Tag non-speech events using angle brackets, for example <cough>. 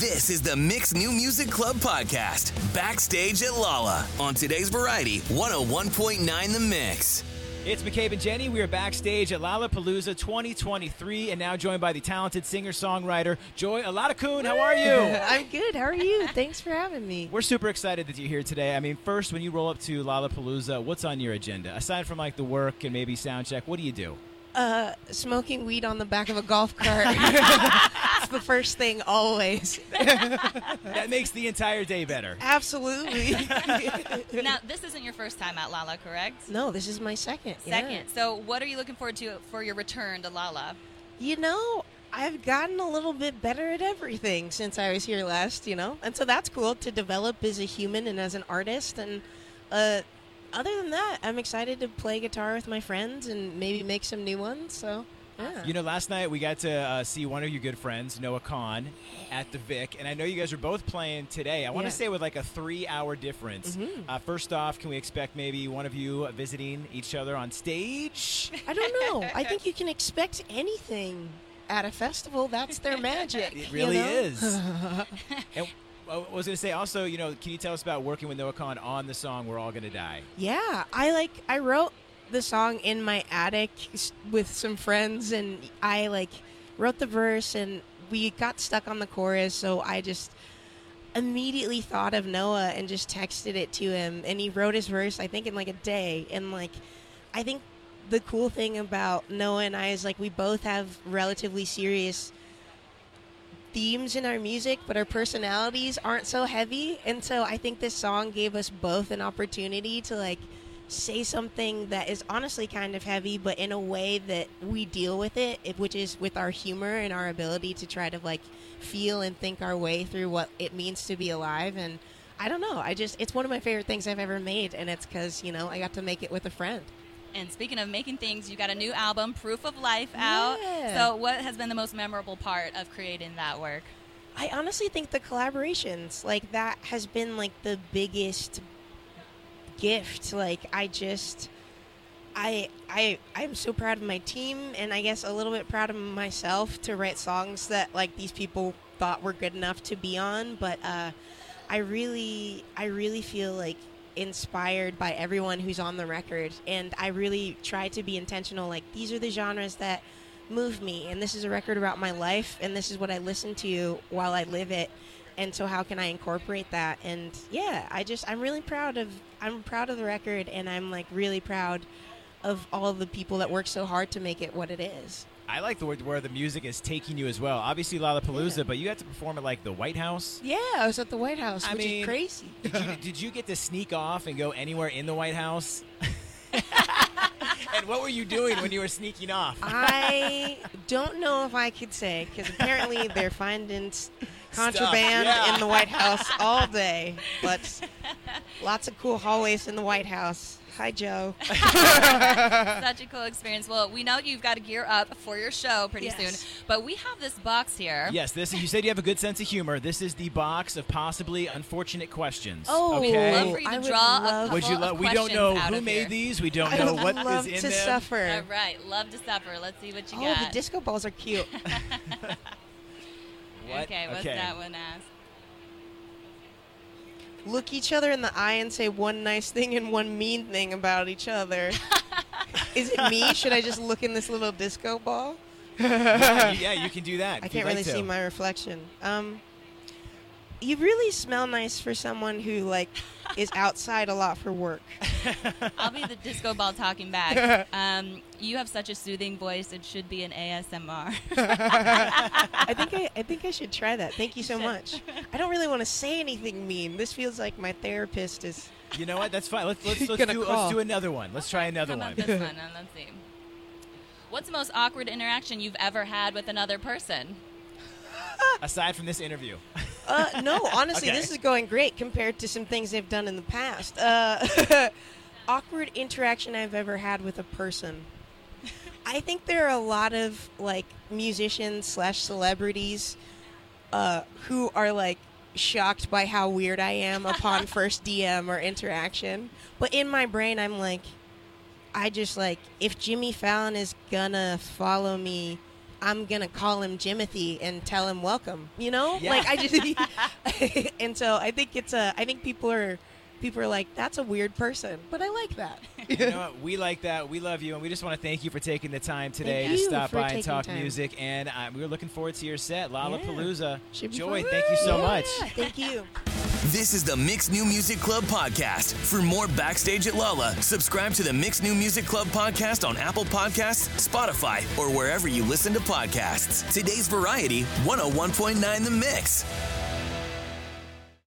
This is the Mix New Music Club podcast, backstage at Lolla on today's Variety 101.9 The Mix. It's McCabe and Jenny. We are backstage at Lollapalooza 2023 and now joined by the talented singer-songwriter Joy Oladokun. How are you? <laughs> I'm good. How are you? Thanks for having me. We're super excited that you're here today. I mean, first, when you roll up to Lollapalooza, what's on your agenda? Aside from like the work and maybe sound check, what do you do? Uh, smoking weed on the back of a golf cart. <laughs> <laughs> it's the first thing always. <laughs> That makes the entire day better. Absolutely. <laughs> Now, this isn't your first time at Lolla, correct? no, this is my second. yeah. Second. So, what are you looking forward to for your return to Lolla? You know, I've gotten a little bit better at everything since I was here last, you know? And so that's cool to develop as a human and as an artist. And uh, other than that, I'm excited to play guitar with my friends and maybe make some new ones. So, yeah. You know, last night we got to uh, see one of your good friends, Noah Kahan, at the Vic, and I know you guys are both playing today. I want Yeah. to say with like a three-hour difference. Mhm. Uh, first off, can we expect maybe one of you visiting each other on stage? I don't know. I think you can expect anything at a festival. That's their magic. It you really know? is. <laughs> and I was going to say also, you know, can you tell us about working with Noah Kahan on the song "We're All Gonna Die"? Yeah, I like I wrote the song in my attic with some friends and I like wrote the verse and we got stuck on the chorus so I just immediately thought of Noah and just texted it to him and he wrote his verse I think in like a day and like I think the cool thing about Noah and I is like we both have relatively serious themes in our music, but our personalities aren't so heavy. And so I think this song gave us both an opportunity to like say something that is honestly kind of heavy, but in a way that we deal with it, which is with our humor and our ability to try to like feel and think our way through what it means to be alive. And I don't know, I just, it's one of my favorite things I've ever made. And it's because, you know, I got to make it with a friend. And speaking of making things, you got a new album, Proof of Life, out. Yeah. So, what has been the most memorable part of creating that work? I honestly think the collaborations, like that has been like the biggest gift. Like I just I I I'm so proud of my team and I guess a little bit proud of myself to write songs that like these people thought were good enough to be on, but uh I really I really feel like inspired by everyone who's on the record and I really try to be intentional like these are the genres that move me and this is a record about my life and this is what I listen to while I live it and so how can I incorporate that and yeah I just I'm really proud of I'm proud of the record and I'm like really proud of all of the people that work so hard to make it what it is I like the word where the music is taking you as well. Obviously Lollapalooza, Yeah. but you got to perform at like the White House. yeah I was at the White House I which mean- is crazy <laughs> Did you, did you get to sneak off and go anywhere in the White House? <laughs> and what were you doing when you were sneaking off? I don't know if I could say because apparently they're finding contraband yeah. in the White House <laughs> all day, but lots of cool hallways in the White House. Hi, Joe. <laughs> Such a cool experience. Well, we know you've got to gear up for your show pretty Yes. soon, but we have this box here. Yes, this you said you have a good sense of humor. This is the box of possibly unfortunate questions. Oh, We'd okay. love for you to would draw a love- couple Would you love? We don't know who made here. these. We don't I know would what love is to them. suffer. All right, love to suffer. Let's see what you Oh, got. Oh, the disco balls are cute. <laughs> What? Okay, what's Okay. that one ask? Look each other in the eye and say one nice thing and one mean thing about each other. <laughs> Is it me? Should I just look in this little disco ball? yeah, you- yeah, you can do that. I can't like really to. see my reflection. Um, you really smell nice for someone who like is <laughs> outside a lot for work. I'll be the disco ball talking back. <laughs> Um, you have such a soothing voice; it should be an ASMR. <laughs> I think I, I think I should try that. Thank you so much. I don't really want to say anything mean. This feels like my therapist is. You know what? That's fine. Let's let's, let's do let's do another one. Let's try another How one. about this one? Let's see. What's the most awkward interaction you've ever had with another person? Aside from this interview. Uh, no, <laughs> honestly, Okay. this is going great compared to some things they've done in the past. Uh, <laughs> awkward interaction I've ever had with a person. I think there are a lot of like musicians slash celebrities uh, who are like shocked by how weird I am upon <laughs> first DM or interaction. But in my brain, I'm like, I just like if Jimmy Fallon is gonna follow me I'm gonna call him Jimothy and tell him welcome. You know, Yeah. like I just <laughs> <laughs> and so I think it's a I think people are people are like that's a weird person, but I like that. <laughs> You know what? We like that. We love you, and we just want to thank you for taking the time today to stop by and talk time. music. And uh, we're looking forward to your set, Lollapalooza. Be Joy, fun. thank you so Yeah, much. Thank you. This is the Mix New Music Club podcast. For more Backstage at Lolla, subscribe to the Mix New Music Club podcast on Apple Podcasts, Spotify, or wherever you listen to podcasts. Today's Variety 101.9 The Mix.